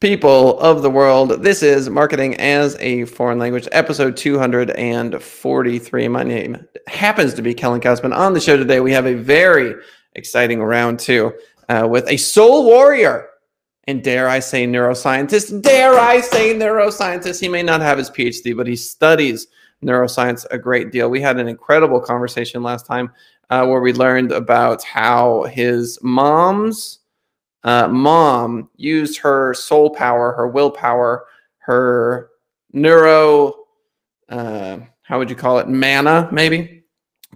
people of the world. This is Marketing as a Foreign Language, episode 243. My name happens to be Kellen Kautzman. On the show today, we have a very exciting round two uh, with a soul warrior and dare I say neuroscientist. Dare I say neuroscientist? He may not have his PhD, but he studies neuroscience a great deal. We had an incredible conversation last time uh, where we learned about how his mom's uh, mom used her soul power, her willpower, her neuro, uh, how would you call it, mana, maybe,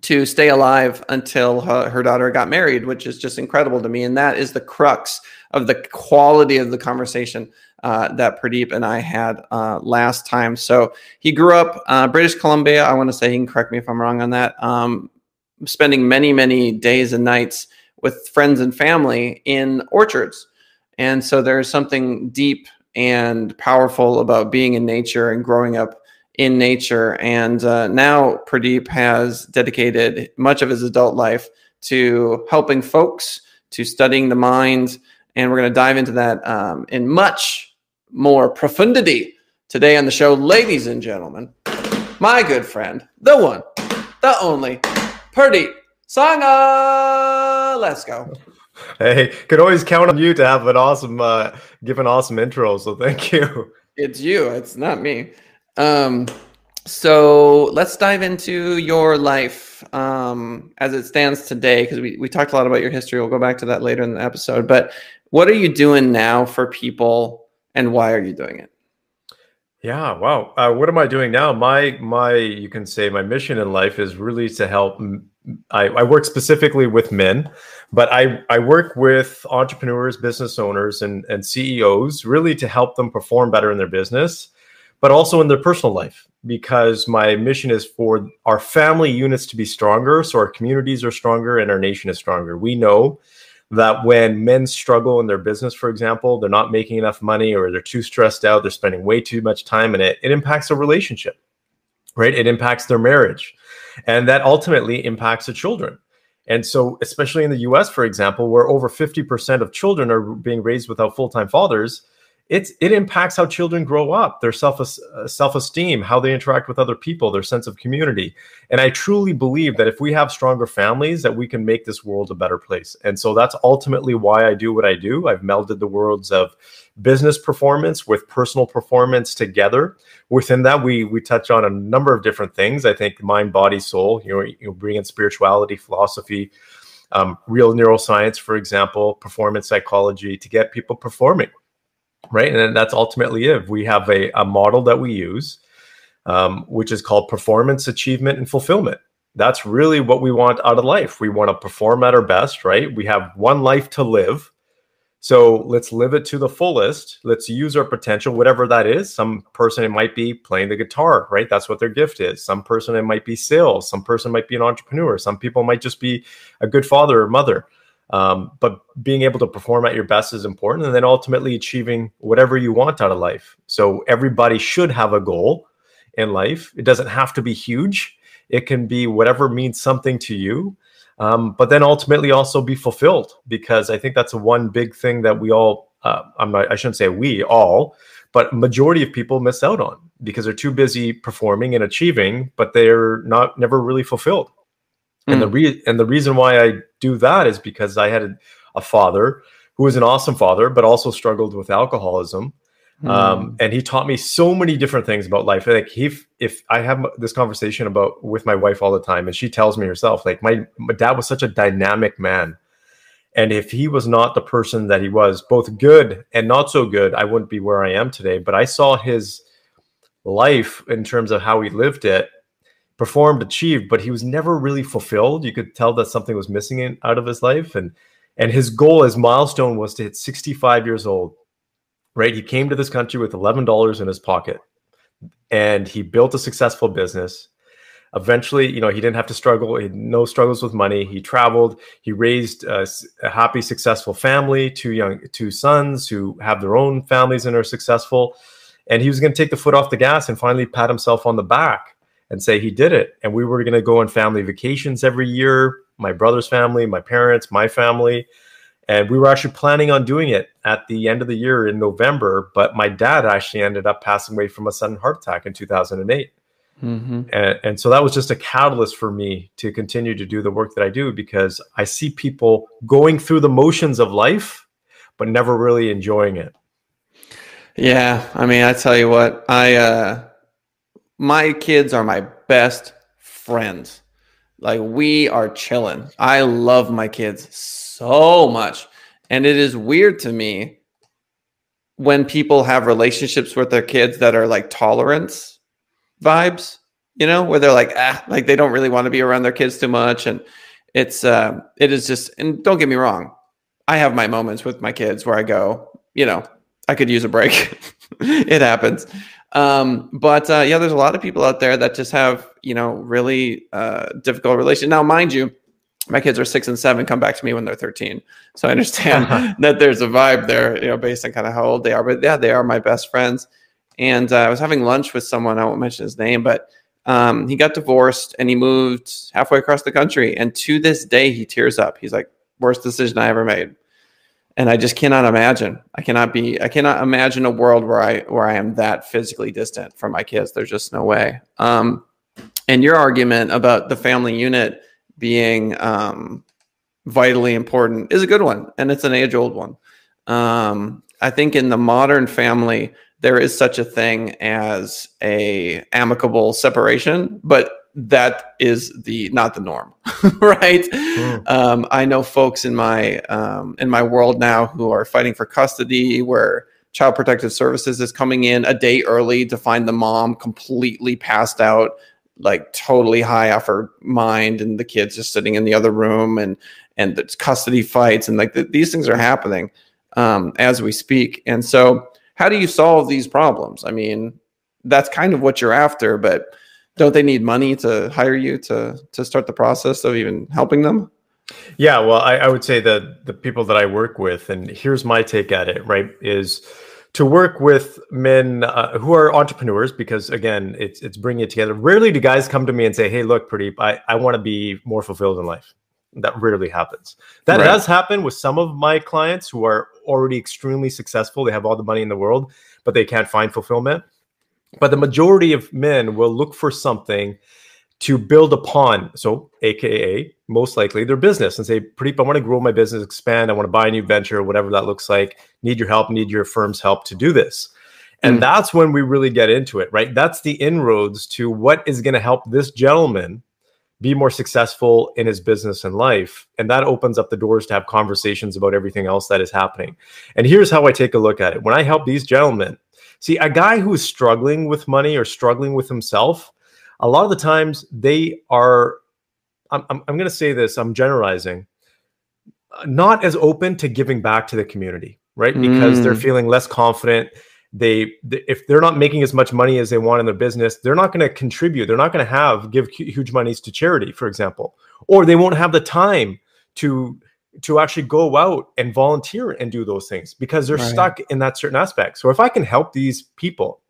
to stay alive until her, her, daughter got married, which is just incredible to me. And that is the crux of the quality of the conversation uh, that Pradeep and I had uh, last time. So he grew up uh, British Columbia. I want to say he can correct me if I'm wrong on that. Um, spending many, many days and nights with friends and family in orchards. And so there's something deep and powerful about being in nature and growing up in nature. And uh, now Pradeep has dedicated much of his adult life to helping folks, to studying the mind. And we're going to dive into that um, in much more profundity today on the show, ladies and gentlemen. My good friend, the one, the only, Pradeep Sangha. Let's go. Hey, could always count on you to have an awesome, uh, give an awesome intro. So thank you. It's you. It's not me. Um, so let's dive into your life um, as it stands today, because we, we talked a lot about your history. We'll go back to that later in the episode. But what are you doing now for people, and why are you doing it? Yeah, wow. Uh, what am I doing now? My my, you can say my mission in life is really to help. I, I work specifically with men, but I I work with entrepreneurs, business owners, and and CEOs really to help them perform better in their business, but also in their personal life. Because my mission is for our family units to be stronger, so our communities are stronger and our nation is stronger. We know that when men struggle in their business, for example, they're not making enough money or they're too stressed out, they're spending way too much time in it, it impacts their relationship, right? It impacts their marriage. And that ultimately impacts the children. And so, especially in the US, for example, where over 50% of children are being raised without full time fathers, it's it impacts how children grow up their self uh, self-esteem how they interact with other people their sense of community. And i truly believe that if we have stronger families that we can make this world a better place. And so that's ultimately why i do what i do. I've melded the worlds of business performance with personal performance together. Within that we we touch on a number of different things. I think mind body soul you know you bring in spirituality philosophy um, real neuroscience for example performance psychology to get people performing right? And that's ultimately it. We have a, a model that we use, um, which is called performance, achievement, and fulfillment. That's really what we want out of life. We want to perform at our best, right? We have one life to live. So let's live it to the fullest. Let's use our potential, whatever that is. Some person it might be playing the guitar, right? That's what their gift is. Some person it might be sales. Some person might be an entrepreneur. Some people might just be a good father or mother. Um, but being able to perform at your best is important, and then ultimately achieving whatever you want out of life. So everybody should have a goal in life. It doesn't have to be huge. It can be whatever means something to you. Um, but then ultimately also be fulfilled because I think that's one big thing that we all uh, I'm not I shouldn't say we all but majority of people miss out on because they're too busy performing and achieving but they're not never really fulfilled Mm. And the hmm. re- and the reason why I do that is because I had a, a, father who was an awesome father, but also struggled with alcoholism. Mm. Um, and he taught me so many different things about life. Like he, if I have this conversation about with my wife all the time, and she tells me herself, like my, my dad was such a dynamic man. And if he was not the person that he was, both good and not so good, I wouldn't be where I am today. But I saw his life in terms of how he lived it performed, achieved, but he was never really fulfilled. You could tell that something was missing in, out of his life, and and his goal, his milestone, was to hit 65 years old. Right, he came to this country with eleven dollars in his pocket, and he built a successful business. Eventually, you know, he didn't have to struggle. He had no struggles with money. He traveled. He raised uh, a, a happy, successful family. Two young, two sons who have their own families and are successful. And he was going to take the foot off the gas and finally pat himself on the back and say he did it. And we were going to go on family vacations every year, my brother's family, my parents, my family. And we were actually planning on doing it at the end of the year in November, but my dad actually ended up passing away from a sudden heart attack in 2008. Mm-hmm. And, and so that was just a catalyst for me to continue to do the work that I do because I see people going through the motions of life, but never really enjoying it. Yeah. I mean, I tell you what, I, uh, my kids are my best friends. Like we are chilling. I love my kids so much. And it is weird to me when people have relationships with their kids that are like tolerance vibes, you know, where they're like, ah, like they don't really want to be around their kids too much. And it's, uh, it is just, and don't get me wrong, I have my moments with my kids where I go, you know, I could use a break. it happens. Um, but uh, yeah, there's a lot of people out there that just have, you know, really uh, difficult relation. Now, mind you, my kids are six and seven, come back to me when they're 13. So I understand that there's a vibe there, you know, based on kind of how old they are. But yeah, they are my best friends. And uh, I was having lunch with someone, I won't mention his name, but um, he got divorced and he moved halfway across the country. And to this day, he tears up. He's like, worst decision I ever made. And I just cannot imagine. I cannot be. I cannot imagine a world where I where I am that physically distant from my kids. There's just no way. Um, and your argument about the family unit being um, vitally important is a good one, and it's an age old one. Um, I think in the modern family, there is such a thing as a amicable separation, but that is the not the norm, right? Mm. Um, I know folks in my um, in my world now who are fighting for custody, where Child Protective Services is coming in a day early to find the mom completely passed out, like totally high off her mind, and the kids just sitting in the other room, and and it's custody fights, and like the, these things are happening um, as we speak, and so how do you solve these problems? I mean, that's kind of what you're after, but don't they need money to hire you to to start the process of even helping them? Yeah, well, I, I would say that the people that I work with, and here's my take at it, right, is to work with men uh, who are entrepreneurs because again, it's it's bringing it together. Rarely do guys come to me and say, "Hey, look, Pradeep, I I want to be more fulfilled in life." That rarely happens. That right. has happened with some of my clients who are already extremely successful. They have all the money in the world, but they can't find fulfillment. But the majority of men will look for something to build upon. So, AKA, most likely their business and say, Pradeep, I want to grow my business, expand. I want to buy a new venture, whatever that looks like. Need your help, need your firm's help to do this. And mm. that's when we really get into it, right? That's the inroads to what is going to help this gentleman be more successful in his business and life. And that opens up the doors to have conversations about everything else that is happening. And here's how I take a look at it. When I help these gentlemen, see, a guy who is struggling with money or struggling with himself, a lot of the times they are, I'm, I'm, I'm going to say this, I'm generalizing, not as open to giving back to the community, right? Because mm. they're feeling less confident they if they're not making as much money as they want in their business they're not going to contribute they're not going to have give huge monies to charity for example or they won't have the time to to actually go out and volunteer and do those things because they're right. stuck in that certain aspect so if i can help these people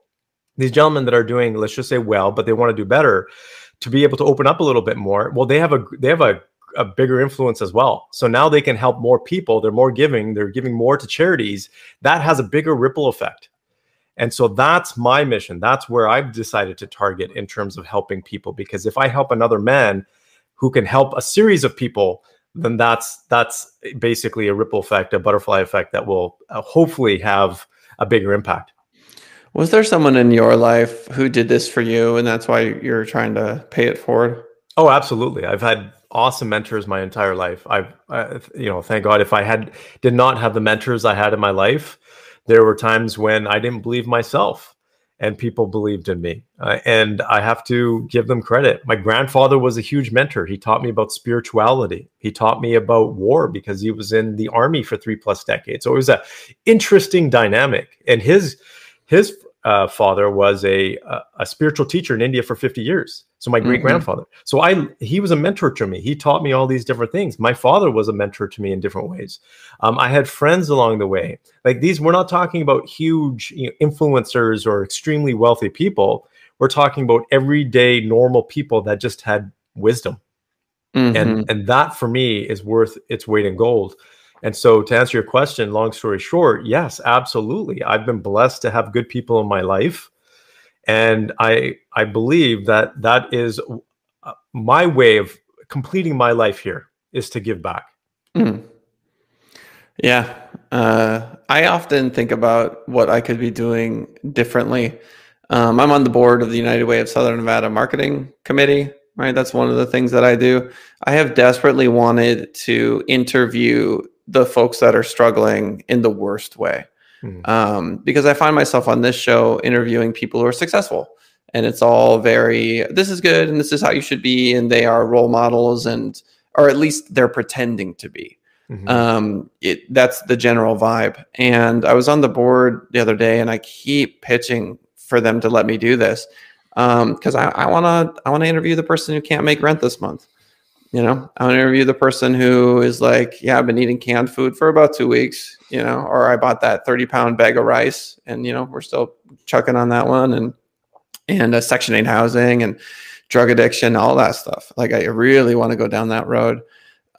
these gentlemen that are doing let's just say well but they want to do better to be able to open up a little bit more well they have a they have a a bigger influence as well. So now they can help more people. They're more giving. They're giving more to charities. That has a bigger ripple effect. And so that's my mission. That's where I've decided to target in terms of helping people. Because if I help another man who can help a series of people, then that's that's basically a ripple effect, a butterfly effect that will uh, hopefully have a bigger impact. Was there someone in your life who did this for you, and that's why you're trying to pay it forward? Oh, absolutely. I've had awesome mentors my entire life. I've, uh, you know, thank God if I had did not have the mentors I had in my life, there were times when I didn't believe myself and people believed in me. Uh, and I have to give them credit. My grandfather was a huge mentor. He taught me about spirituality. He taught me about war because he was in the army for three plus decades. So it was a interesting dynamic. And his his uh, father was a, a, a spiritual teacher in India for 50 years. So my great grandfather. Mm-hmm. So I he was a mentor to me. He taught me all these different things. My father was a mentor to me in different ways. Um, I had friends along the way. Like these, we're not talking about huge you know, influencers or extremely wealthy people. We're talking about everyday normal people that just had wisdom. Mm-hmm. And and that for me is worth its weight in gold. And so, to answer your question, long story short, yes, absolutely. I've been blessed to have good people in my life, and I I believe that that is uh, my way of completing my life here is to give back. Mm. Yeah, uh, I often think about what I could be doing differently. Um, I'm on the board of the United Way of Southern Nevada Marketing Committee, right? That's one of the things that I do. I have desperately wanted to interview the folks that are struggling in the worst way. Mm. Um, because I find myself on this show interviewing people who are successful. And it's all very, this is good and this is how you should be. And they are role models and, or at least they're pretending to be. Mm-hmm. Um, it, that's the general vibe. And I was on the board the other day and I keep pitching for them to let me do this because um, I want to I want to interview the person who can't make rent this month. You know, I want to interview the person who is like, yeah, I've been eating canned food for about two weeks. You know, or I bought that thirty pound bag of rice, and you know, we're still chucking on that one, and and uh, Section Eight housing and drug addiction, all that stuff. Like, I really want to go down that road.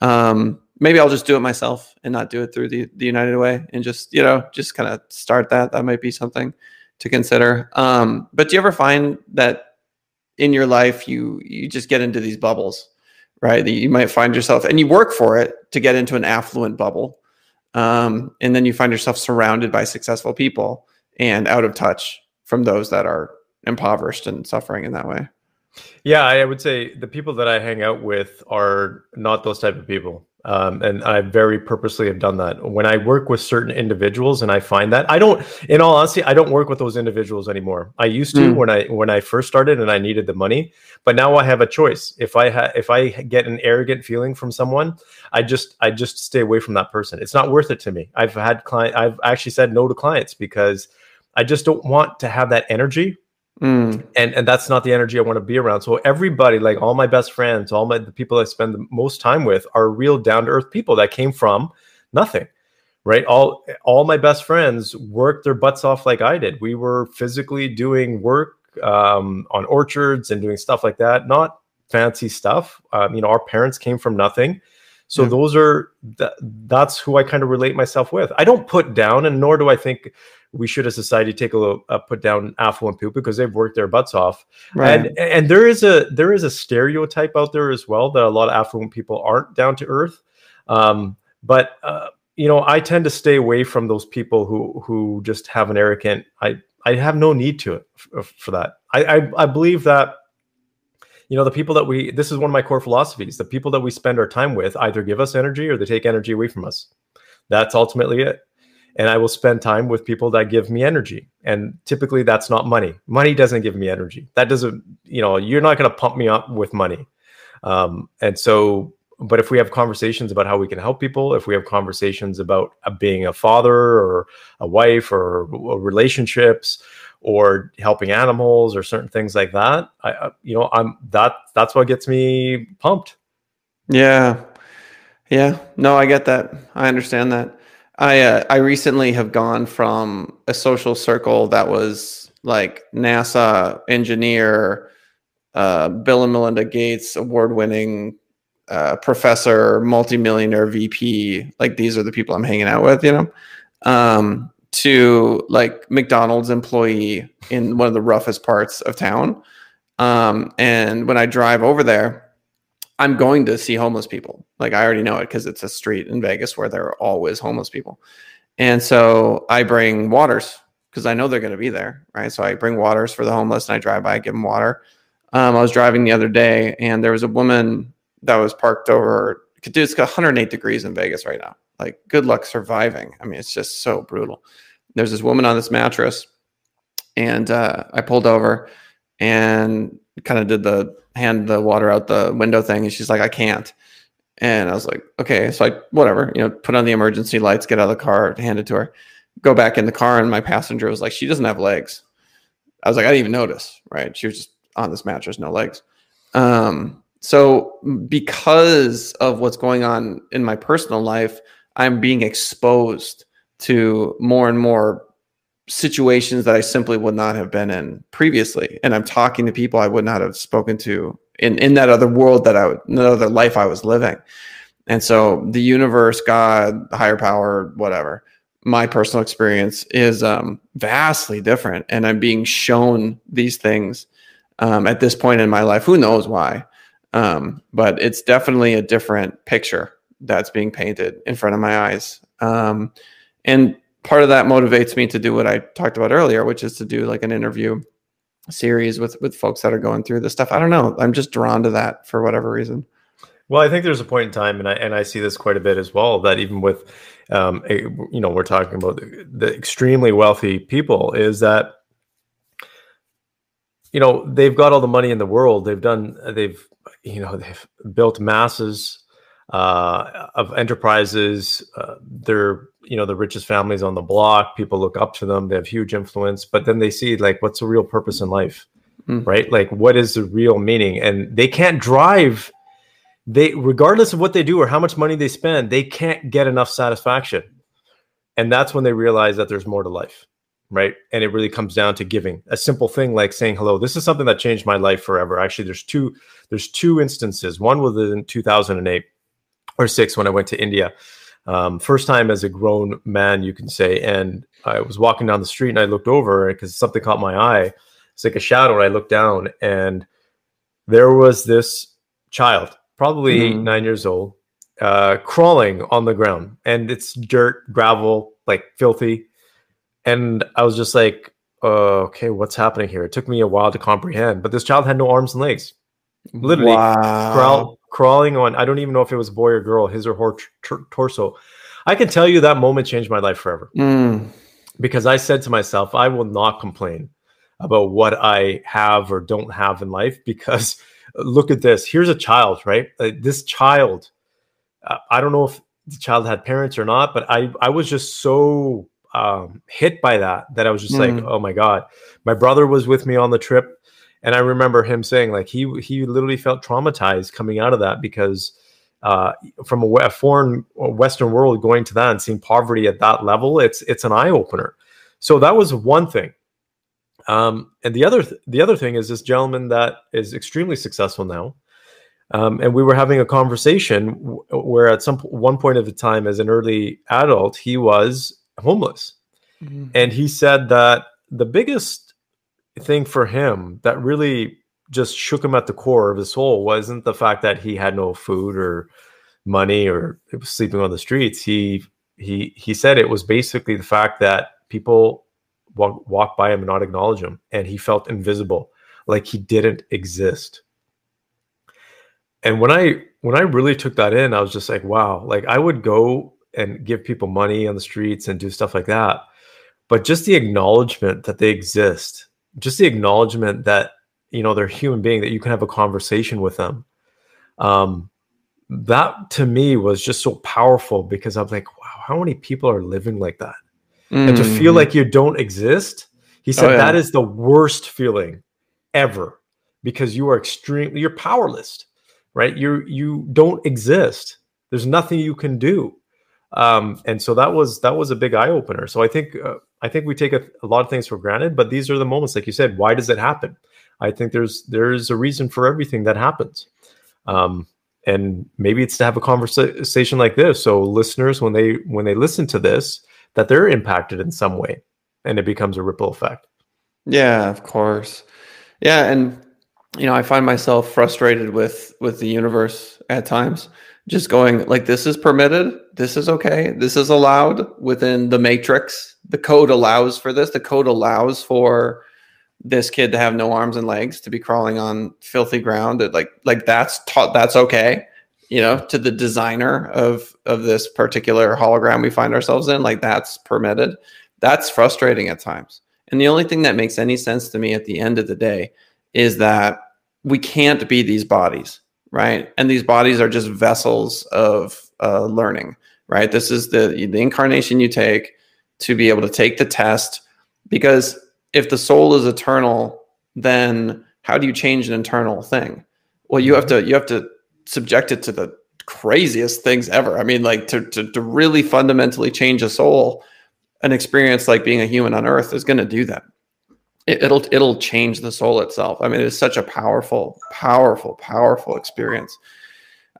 Um, maybe I'll just do it myself and not do it through the the United Way, and just you know, just kind of start that. That might be something to consider. Um, but do you ever find that in your life you you just get into these bubbles, right? You might find yourself and you work for it to get into an affluent bubble, um, and then you find yourself surrounded by successful people and out of touch from those that are impoverished and suffering in that way. Yeah, I would say the people that I hang out with are not those type of people. Um, and I very purposely have done that. When I work with certain individuals and I find that I don't, in all honesty, I don't work with those individuals anymore. I used to mm. when I when I first started and I needed the money, but now I have a choice. If I ha- if I get an arrogant feeling from someone, I just I just stay away from that person. It's not worth it to me. I've had client I've actually said no to clients because I just don't want to have that energy Mm. And and that's not the energy I want to be around. So everybody, like all my best friends, all my the people I spend the most time with, are real down to earth people that came from nothing, right? All all my best friends worked their butts off like I did. We were physically doing work um, on orchards and doing stuff like that, not fancy stuff. Um, you know, our parents came from nothing. So those are th- that's who I kind of relate myself with. I don't put down, and nor do I think we should as society take a little uh, put down affluent people because they've worked their butts off. Right. And and there is a there is a stereotype out there as well that a lot of affluent people aren't down to earth. Um, but uh, you know, I tend to stay away from those people who who just have an arrogant. I I have no need to it for, for that. I, I I believe that you know the people that we this is one of my core philosophies the people that we spend our time with either give us energy or they take energy away from us. That's ultimately it. And i will spend time with people that give me energy. And typically that's not money. Money doesn't give me energy. That doesn't you know you're not going to pump me up with money. Um, and so but if we have conversations about how we can help people if we have conversations about uh, being a father or a wife or, or relationships or helping animals or certain things like that i you know i'm that that's what gets me pumped. Yeah. Yeah. No i get that. I understand that. I uh, i recently have gone from a social circle that was like nasa engineer uh, bill and melinda gates award-winning uh, professor multimillionaire vp like these are the people i'm hanging out with you know? Um, to like McDonald's employee in one of the roughest parts of town. Um, and when I drive over there, I'm going to see homeless people. Like I already know it because it's a street in Vegas where there are always homeless people. And so I bring waters because I know they're going to be there, right? So I bring waters for the homeless and I drive by, give them water. Um, I was driving the other day and there was a woman that was parked over. Dude, it's 108 degrees in Vegas right now. Like, good luck surviving. I mean, it's just so brutal. There's this woman on this mattress, and uh, I pulled over and kind of did the hand the water out the window thing, and she's like, I can't. And I was like, okay, so I whatever, you know, put on the emergency lights, get out of the car, hand it to her, go back in the car, and my passenger was like, she doesn't have legs. I was like, I didn't even notice, right? She was just on this mattress, no legs. Um, so because of what's going on in my personal life, I'm being exposed to more and more situations that I simply would not have been in previously. And I'm talking to people I would not have spoken to in, in that other world that I would, in that other life I was living. And so the universe, God, higher power, whatever, my personal experience is um, vastly different. And I'm being shown these things um, at this point in my life. Who knows why? Um, but it's definitely a different picture that's being painted in front of my eyes. Um, and part of that motivates me to do what I talked about earlier, which is to do like an interview series with with folks that are going through this stuff. I don't know. I'm just drawn to that for whatever reason. Well, I think there's a point in time, and I and I see this quite a bit as well. That even with, um, a, you know, we're talking about the, the extremely wealthy people, is that you know they've got all the money in the world. They've done, they've you know, they've built masses uh, of enterprises. Uh, they're you know the richest families on the block. People look up to them. They have huge influence. But then they see like, what's the real purpose in life, mm. right? Like, what is the real meaning? And they can't drive. They regardless of what they do or how much money they spend, they can't get enough satisfaction. And that's when they realize that there's more to life right and it really comes down to giving a simple thing like saying hello this is something that changed my life forever actually there's two there's two instances one was in 2008 or six when I went to India. Um, first time as a grown man, you can say. And I was walking down the street and I looked over because something caught my eye. It's like a shadow. And I looked down and there was this child, probably mm. mm-hmm. nine years old, uh, crawling on the ground. And it's dirt, gravel, like filthy. And I was just like, okay, what's happening here? It took me a while to comprehend, but this child had no arms and legs. Literally, wow. Crawl, crawling on. I don't even know if it was boy or girl, his or her t- torso. I can tell you that moment changed my life forever. Mm. Because I said to myself, I will not complain about what I have or don't have in life because look at this. Here's a child, right? Uh, this child, uh, I don't know if the child had parents or not, but I, I was just so um, hit by that that I was just mm. like, oh my God. My brother was with me on the trip and I remember him saying like he he literally felt traumatized coming out of that because uh, from a, a, foreign Western world going to that and seeing poverty at that level, it's it's an eye opener. So that was one thing. Um, and the other th- the other thing is this gentleman that is extremely successful now. Um, and we were having a conversation w- where at some p- one point of the time as an early adult he was homeless mm-hmm. and he said that the biggest thing for him that really just shook him at the core of his soul wasn't the fact that he had no food or money or was sleeping on the streets. He he he said it was basically the fact that people walk, walk by him and not acknowledge him, and he felt invisible, like he didn't exist. And when I when I really took that in, I was just like, wow, like I would go and give people money on the streets and do stuff like that. But just the acknowledgement that they exist just the acknowledgement that you know they're human being that you can have a conversation with them um that to me was just so powerful because i'm like wow how many people are living like that mm. and to feel mm-hmm. like you don't exist he said oh, yeah. that is the worst feeling ever because you are extremely you're powerless right you you don't exist there's nothing you can do um, and so that was that was a big eye opener. So I think uh, I think we take a, a, lot of things for granted, but these are the moments, like you said. Why does it happen? I think there's there's a reason for everything that happens, um, and maybe it's to have a conversation like this. So listeners, when they when they listen to this, that they're impacted in some way, and it becomes a ripple effect. Yeah, of course. Yeah, and you know, I find myself frustrated with with the universe at times just going like this is permitted this is okay this is allowed within the matrix. The code allows for this. The code allows for this kid to have no arms and legs to be crawling on filthy ground like like that's taught that's okay you know to the designer of of this particular hologram we find ourselves in like that's permitted. That's frustrating at times. And the only thing that makes any sense to me at the end of the day is that we can't be these bodies right? And these bodies are just vessels of uh, learning, right? This is the the incarnation you take to be able to take the test. Because if the soul is eternal, then how do you change an internal thing? Well, you have to you have to subject it to the craziest things ever. I mean, like to to, to really fundamentally change a soul, an experience like being a human on Earth is going to do that it, will it'll change the soul itself. I mean, it's such a powerful, powerful, powerful experience.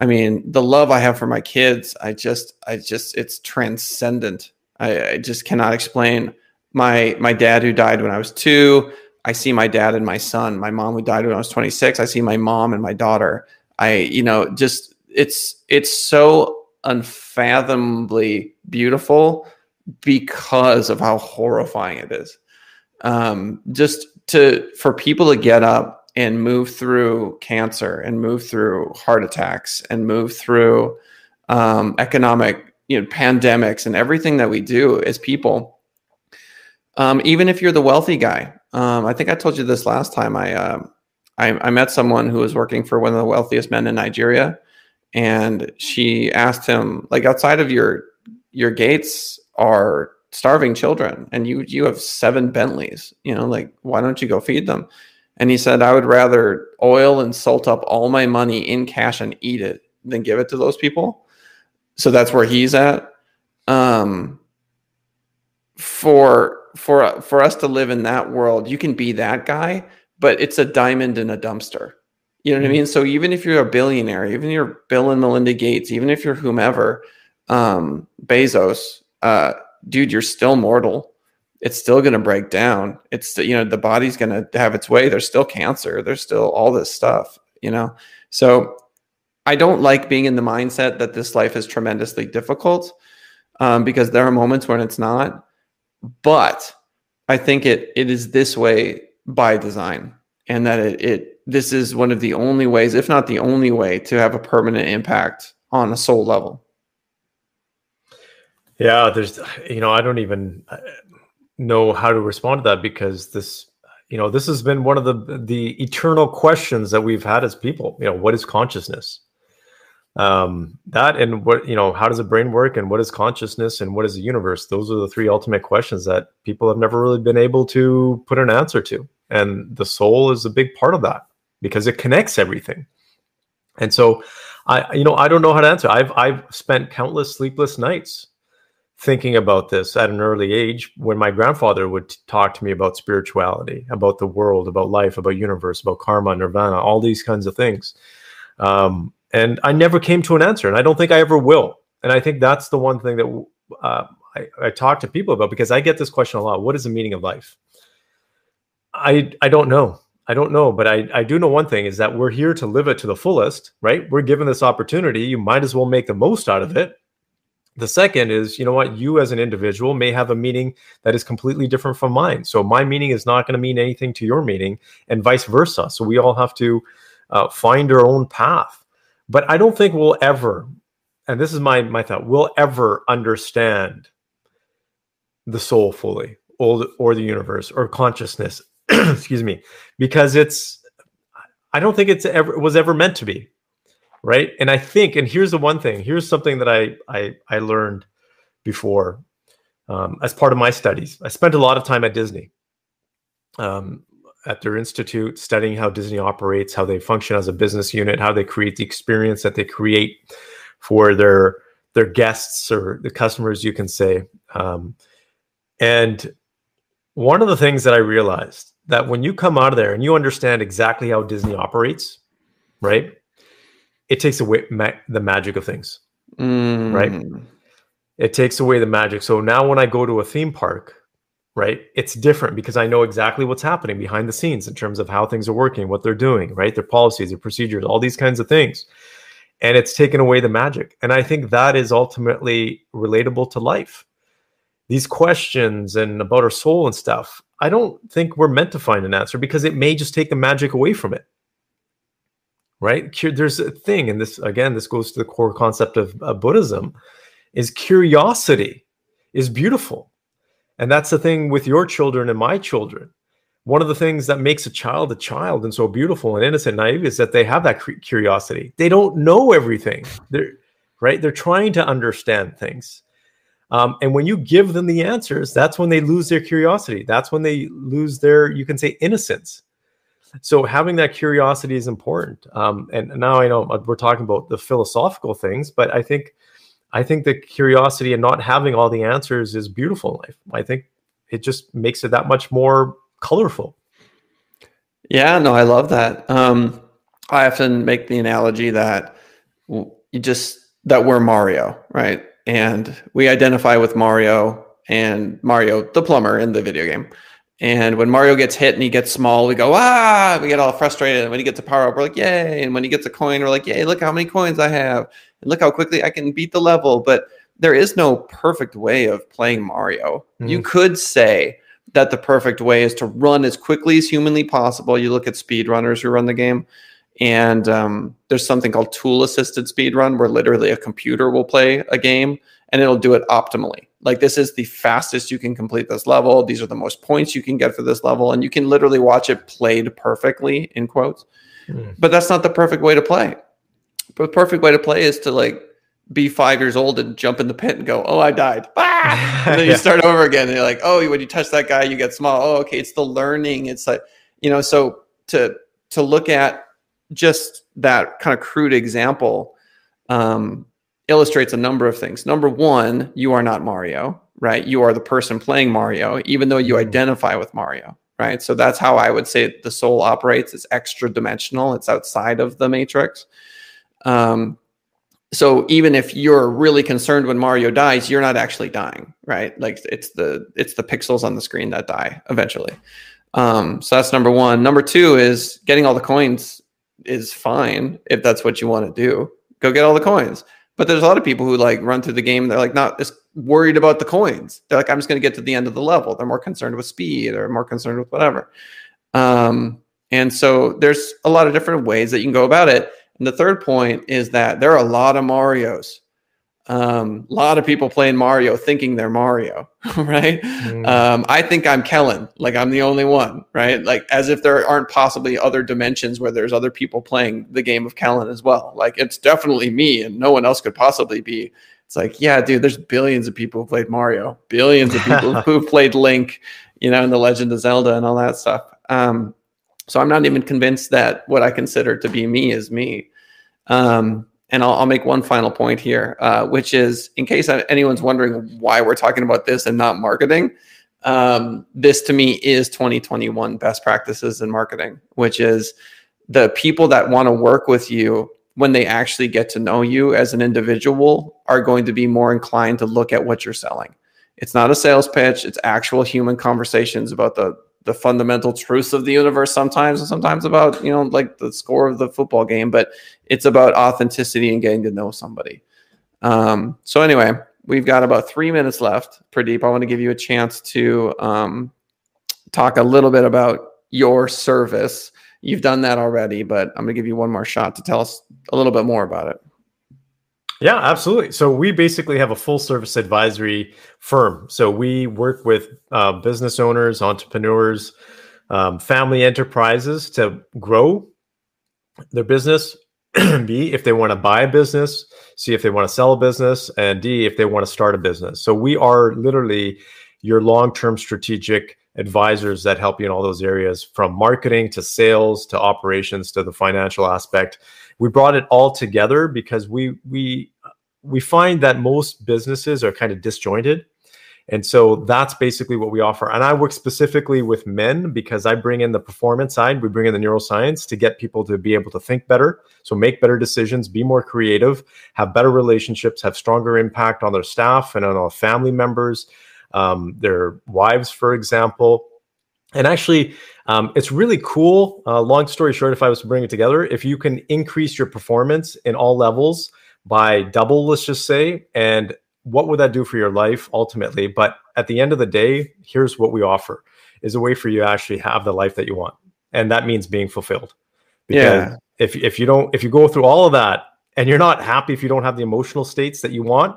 I mean, the love I have for my kids, I just, I just, it's transcendent. I, I just cannot explain. My my dad who died when I was two. I see my dad and my son. My mom who died when I was 26. I see my mom and my daughter. I, you know, just it's it's so unfathomably beautiful because of how horrifying it is. Um, just to for people to get up and move through cancer and move through heart attacks and move through um, economic you know pandemics and everything that we do as people um, even if you're the wealthy guy. Um, i think i told you this last time. I, uh, I, I met someone who was working for one of the wealthiest men in nigeria and she asked him like outside of your your gates are starving children and you you have seven bentleys you know like why don't you go feed them and he said i would rather oil and salt up all my money in cash and eat it than give it to those people so that's where he's at. Um, for for for us to live in that world, you can be that guy, but it's a diamond in a dumpster. You know what I mm-hmm. mean? So even if you're a billionaire, even if you're Bill and Melinda Gates, even if you're whomever, um, Bezos, uh, dude, you're still mortal. It's still going to break down. It's you know the body's going to have its way. There's still cancer. There's still all this stuff. You know, so I don't like being in the mindset that this life is tremendously difficult um, because there are moments when it's not. But I think it it is this way by design, and that it, it this is one of the only ways, if not the only way, to have a permanent impact on a soul level. Yeah, there's you know I don't even uh, know how to respond to that because this you know this has been one of the the eternal questions that we've had as people. You know, what is consciousness? um, that and what you know how does the brain work and what is consciousness and what is the universe those are the three ultimate questions that people have never really been able to put an answer to and the soul is a big part of that because it connects everything and so i you know i don't know how to answer i've i've spent countless sleepless nights thinking about this at an early age when my grandfather would talk to me about spirituality about the world about life about universe about karma nirvana all these kinds of things um, and I never came to an answer, and I don't think I ever will. And I think that's the one thing that uh, I, I talk to people about because I get this question a lot: What is the meaning of life? I I don't know. I don't know, but I, I do know one thing is that we're here to live it to the fullest, right? We're given this opportunity. You might as well make the most out of it. The second is, you know what, you as an individual may have a meaning that is completely different from mine. So my meaning is not going to mean anything to your meaning, and vice versa. So we all have to uh, find our own path but I don't think we'll ever, and this is my my thought, we'll ever understand the soul fully, or the, or the universe, or consciousness. excuse me, because it's I don't think it's ever was ever meant to be, right? And I think, and here's the one thing. Here's something that I I I learned before um, as part of my studies. I spent a lot of time at Disney. Um, at their institute studying how Disney operates, how they function as a business unit, how they create the experience that they create for their their guests or the customers, you can say. Um, and one of the things that I realized that when you come out of there and you understand exactly how Disney operates, right, it takes away ma- the magic of things, mm. right? It takes away the magic. So now when I go to a theme park, right? It's different because I know exactly what's happening behind the scenes in terms of how things are working, what they're doing, right? Their policies, their procedures, all these kinds of things. And it's taken away the magic. And I think that is ultimately relatable to life. These questions and about our soul and stuff, I don't think we're meant to find an answer because it may just take the magic away from it. Right? There's a thing, and this again, this goes to the core concept of, of Buddhism, is curiosity is beautiful and that's the thing with your children and my children. One of the things that makes a child a child and so beautiful and innocent, naive is that they have that curiosity. They don't know everything. They're right. They're trying to understand things. Um, and when you give them the answers, that's when they lose their curiosity. That's when they lose their, you can say, innocence. So having that curiosity is important. Um, and now I know we're talking about the philosophical things, but I think I think the curiosity and not having all the answers is beautiful in life. I think it just makes it that much more colorful. Yeah, no, I love that. Um, I often make the analogy that you just that we're Mario, right? And we identify with Mario and Mario the plumber in the video game. And when Mario gets hit and he gets small, we go, ah, we get all frustrated. And when he gets a power up, we're like, yay. And when he gets a coin, we're like, yay, look how many coins I have. And look how quickly I can beat the level. But there is no perfect way of playing Mario. Mm. You could say that the perfect way is to run as quickly as humanly possible. You look at speedrunners who run the game, and um, there's something called tool assisted speedrun where literally a computer will play a game and it'll do it optimally. Like this is the fastest you can complete this level. These are the most points you can get for this level, and you can literally watch it played perfectly in quotes. Mm. But that's not the perfect way to play. But the perfect way to play is to like be five years old and jump in the pit and go, "Oh, I died," ah! and then you start over again. And you're like, "Oh, when you touch that guy, you get small." Oh, okay, it's the learning. It's like you know, so to to look at just that kind of crude example um, illustrates a number of things. Number one, you are not Mario, right? You are the person playing Mario, even though you mm-hmm. identify with Mario, right? So that's how I would say the soul operates. It's extra dimensional. It's outside of the matrix. Um, so even if you're really concerned when Mario dies, you're not actually dying, right? Like it's the it's the pixels on the screen that die eventually. Um, so that's number one. Number two is getting all the coins is fine if that's what you want to do. Go get all the coins. But there's a lot of people who like run through the game. They're like not as worried about the coins. They're like, I'm just going to get to the end of the level. They're more concerned with speed or more concerned with whatever. Um, and so there's a lot of different ways that you can go about it. And the third point is that there are a lot of Marios. Um, a lot of people playing Mario thinking they're Mario, right? Mm. Um, I think I'm Kellen, like I'm the only one, right? Like as if there aren't possibly other dimensions where there's other people playing the game of Kellen as well. Like it's definitely me, and no one else could possibly be. It's like, yeah, dude, there's billions of people who played Mario, billions of people who played Link, you know, in the Legend of Zelda and all that stuff. Um, so I'm not even convinced that what I consider to be me is me. Um, and I'll, I'll, make one final point here, uh, which is in case anyone's wondering why we're talking about this and not marketing, um, this to me is 2021 best practices in marketing, which is the people that want to work with you when they actually get to know you as an individual are going to be more inclined to look at what you're selling. It's not a sales pitch, it's actual human conversations about the the fundamental truths of the universe sometimes and sometimes about you know like the score of the football game but it's about authenticity and getting to know somebody. Um, so anyway we've got about three minutes left pradeep. I want to give you a chance to um, talk a little bit about your service. You've done that already but i'm going to give you one more shot to tell us a little bit more about it yeah, absolutely. So we basically have a full service advisory firm. So we work with uh, business owners, entrepreneurs, um, family enterprises to grow their business. B, if they want to buy a business, C, if they want to sell a business, and D, if they want to start a business. So we are literally your long term strategic advisors that help you in all those areas from marketing to sales to operations to the financial aspect we brought it all together because we we we find that most businesses are kind of disjointed. And so that's basically what we offer. And i work specifically with men because i bring in the performance side. We bring in the neuroscience to get people to be able to think better. So make better decisions be more creative have better relationships have stronger impact on their staff and on their family members um, their wives for example. And actually, um, it's really cool. Uh, long story short, if I was to bring it together, if you can increase your performance in all levels by double, let's just say, and what would that do for your life ultimately? But at the end of the day, here's what we offer is a way for you to actually have the life that you want. And that means being fulfilled. Because yeah. if, if you don't, if you go through all of that and you're not happy, if you don't have the emotional states that you want,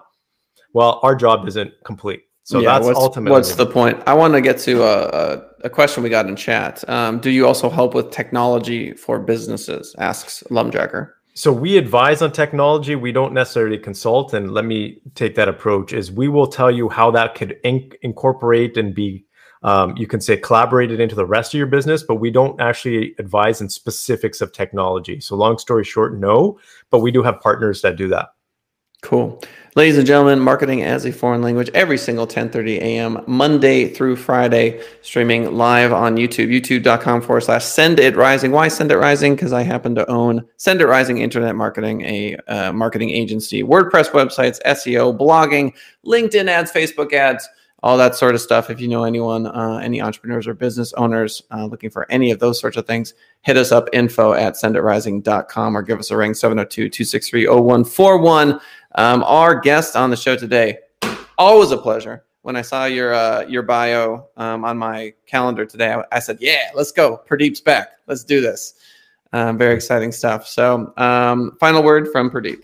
well, our job isn't complete. So yeah, that's what's, ultimately what's the point. I want to get to a, a, a, question we got in chat. Um, do you also help with technology for businesses? Asks Lumjacker. So we advise on technology. We don't necessarily consult. And let me take that approach: is we will tell you how that could inc- incorporate and be, um, you can say, collaborated into the rest of your business. But we don't actually advise in specifics of technology. So long story short, no. But we do have partners that do that. Cool. Ladies and gentlemen, marketing as a foreign language every single 10:30 a.m. Monday through Friday, streaming live on YouTube, youtube.com forward slash send it rising. Why send it rising? Because I happen to own Send It Rising Internet Marketing, a uh, marketing agency, WordPress websites, SEO, blogging, LinkedIn ads, Facebook ads, all that sort of stuff. If you know anyone, uh, any entrepreneurs or business owners uh, looking for any of those sorts of things, hit us up info at senditrising.com or give us a ring 702 263 0141. Um, our guest on the show today, always a pleasure. When I saw your uh, your bio um, on my calendar today, I, I, said, "Yeah, let's go. Pradeep's back. Let's do this." Um, very exciting stuff. So, um, final word from Pradeep.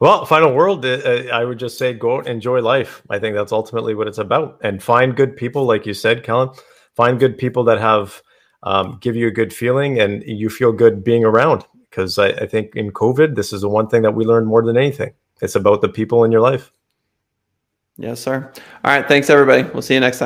Well, final word, uh, I would just say go enjoy life. I think that's ultimately what it's about, and find good people, like you said, Kellen. Find good people that have um, give you a good feeling, and you feel good being around. Because I, I think in COVID, this is the one thing that we learned more than anything it's about the people in your life. Yes, sir. All right. Thanks, everybody. We'll see you next time.